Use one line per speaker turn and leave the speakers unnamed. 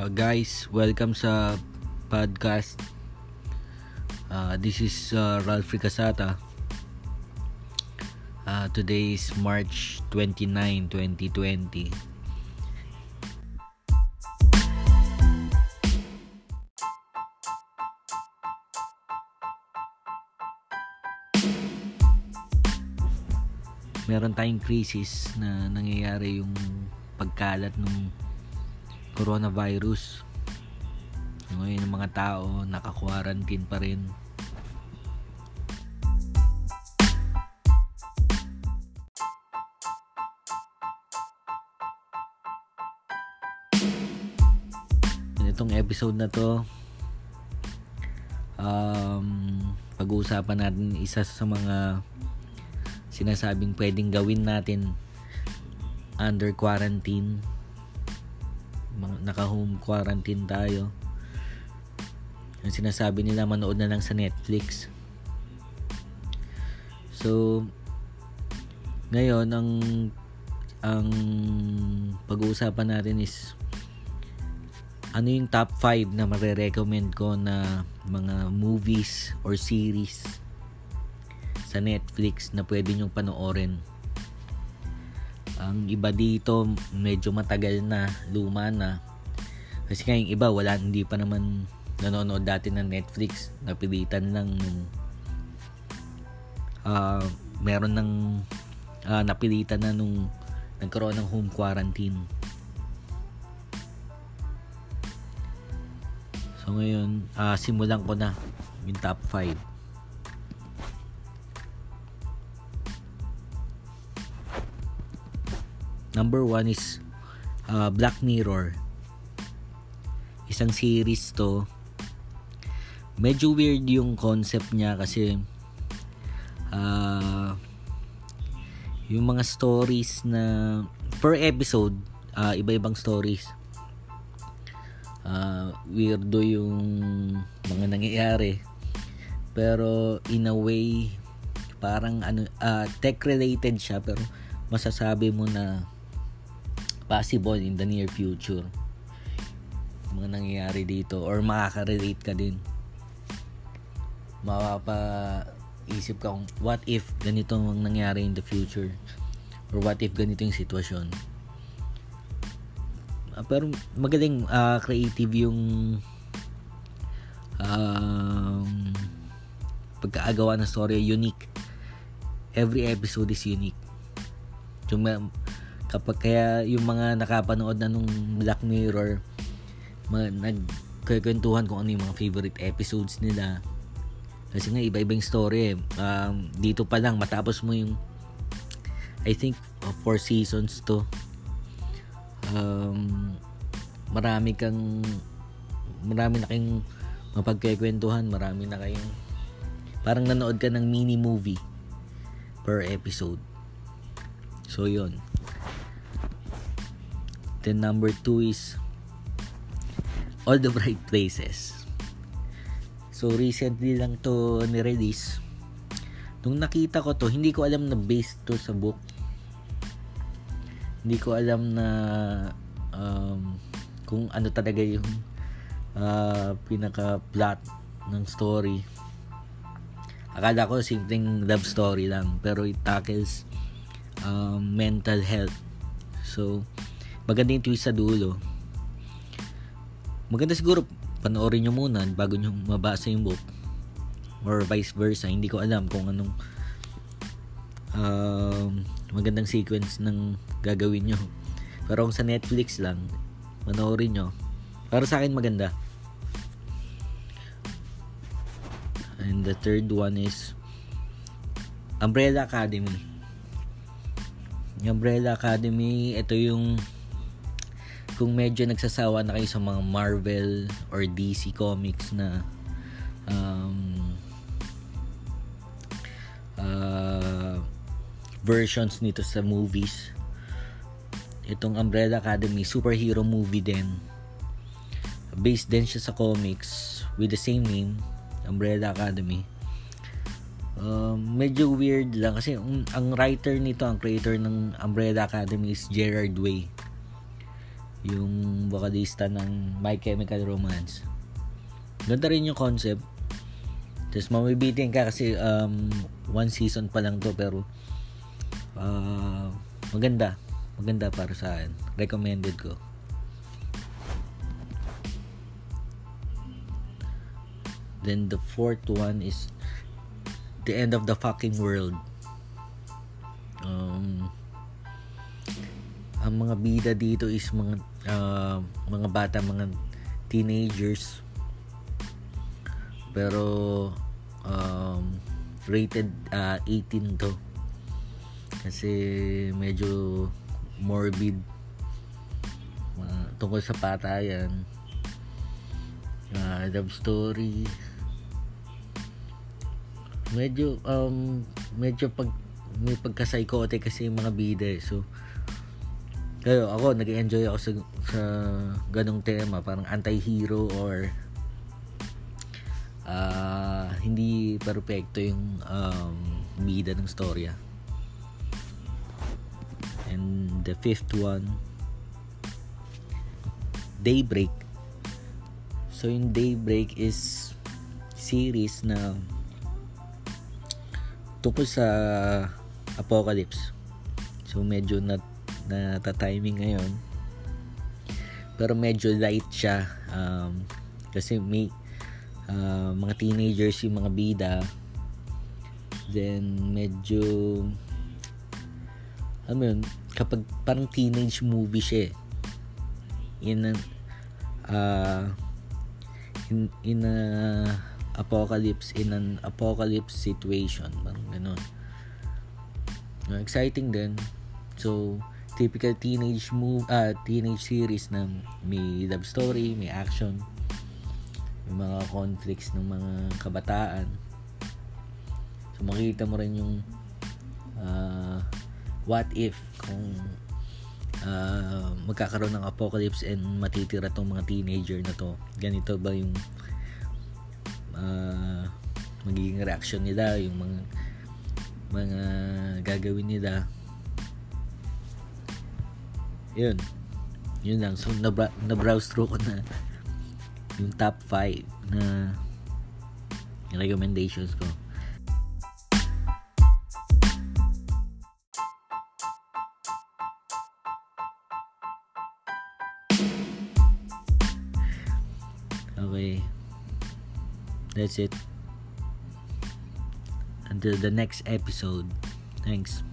Uh, guys, welcome sa podcast. Uh, this is uh, Ralph Ricasata. Uh, today is March 29, 2020. Meron tayong crisis na nangyayari yung pagkalat ng coronavirus. Ngayon yung mga tao naka-quarantine pa rin. Itong episode na to um, pag-uusapan natin isa sa mga sinasabing pwedeng gawin natin under quarantine naka-home quarantine tayo ang sinasabi nila manood na lang sa Netflix so ngayon ang ang pag-uusapan natin is ano yung top 5 na mare-recommend ko na mga movies or series sa Netflix na pwede nyong panoorin. Ang iba dito medyo matagal na, luma na. Kasi nga yung iba wala hindi pa naman nanonood dati ng Netflix. Napilitan lang uh, meron ng uh, napilitan na nung nagkaroon ng home quarantine. So ngayon, uh, simulan ko na yung top 5. Number 1 is uh, Black Mirror. Isang series to. Medyo weird yung concept niya kasi uh, yung mga stories na per episode, uh, iba-ibang stories uh, weirdo yung mga nangyayari pero in a way parang ano uh, tech related siya pero masasabi mo na possible in the near future. Mga nangyayari dito or makaka-relate ka din. Mapapa isip ka kung what if ganito ang nangyari in the future or what if ganito yung sitwasyon. Uh, pero magaling uh, creative yung um, pagkaagawa ng story unique. Every episode is unique. Yung kapag kaya yung mga nakapanood na nung Black Mirror mga, nagkwentuhan kung ano yung mga favorite episodes nila. Kasi nga iba-ibang story eh. um, dito pa lang matapos mo yung I think uh, four seasons to. Um, marami kang marami na kayong mapagkikwentuhan marami na kayong parang nanood ka ng mini movie per episode. So yon then number two is all the bright places. So recently lang to ni-release. Nung nakita ko to hindi ko alam na based to sa book. Hindi ko alam na um, kung ano talaga yung uh, pinaka plot ng story. Akala ko simpleng love story lang pero it tackles um, mental health. So maganda yung twist sa dulo maganda siguro panoorin nyo muna bago nyo mabasa yung book or vice versa hindi ko alam kung anong um, magandang sequence ng gagawin nyo. Pero kung sa Netflix lang, manoorin nyo. Para sa akin maganda. And the third one is Umbrella Academy. Umbrella Academy, ito yung kung medyo nagsasawa na kayo sa mga Marvel or DC comics na um, uh, versions nito sa movies. Itong Umbrella Academy, superhero movie din. Based din siya sa comics with the same name, Umbrella Academy. Um, medyo weird lang kasi ang, ang writer nito, ang creator ng Umbrella Academy is Gerard Way. Yung vocalista ng My Chemical Romance. Ganda rin yung concept. Tapos mamabitin ka kasi um, one season pa lang to pero uh, maganda. Maganda para sa akin. Recommended ko. Then the fourth one is The End of the Fucking World. Um, ang mga bida dito is mga uh, mga bata, mga teenagers. Pero um, rated uh, 18 to. Kasi medyo morbid uh, tungkol sa patayan. Uh, love story. Medyo um medyo pag may pagka-psychotic kasi yung mga bida eh. So, kayo, ako, nag-enjoy ako sa, sa ganong tema. Parang anti-hero or uh, hindi perfecto yung um, bida ng storya. And the fifth one, Daybreak. So, yung Daybreak is series na tungkol sa apocalypse. So medyo na nata-timing ngayon. Pero medyo light siya um, kasi may uh, mga teenagers yung mga bida. Then medyo ano yun, kapag parang teenage movie siya eh. In a, uh, in, in a apocalypse in an apocalypse situation parang ganun exciting din so typical teenage move uh, teenage series na may love story may action may mga conflicts ng mga kabataan. So makikita mo rin yung uh, what if kung uh, magkakaroon ng apocalypse and matitira tong mga teenager na to. Ganito ba yung uh, magiging reaction nila yung mga mga gagawin nila yun. Yun lang. So na, na browse through ko na yung top 5 na recommendations ko. Okay. That's it. Until the next episode. Thanks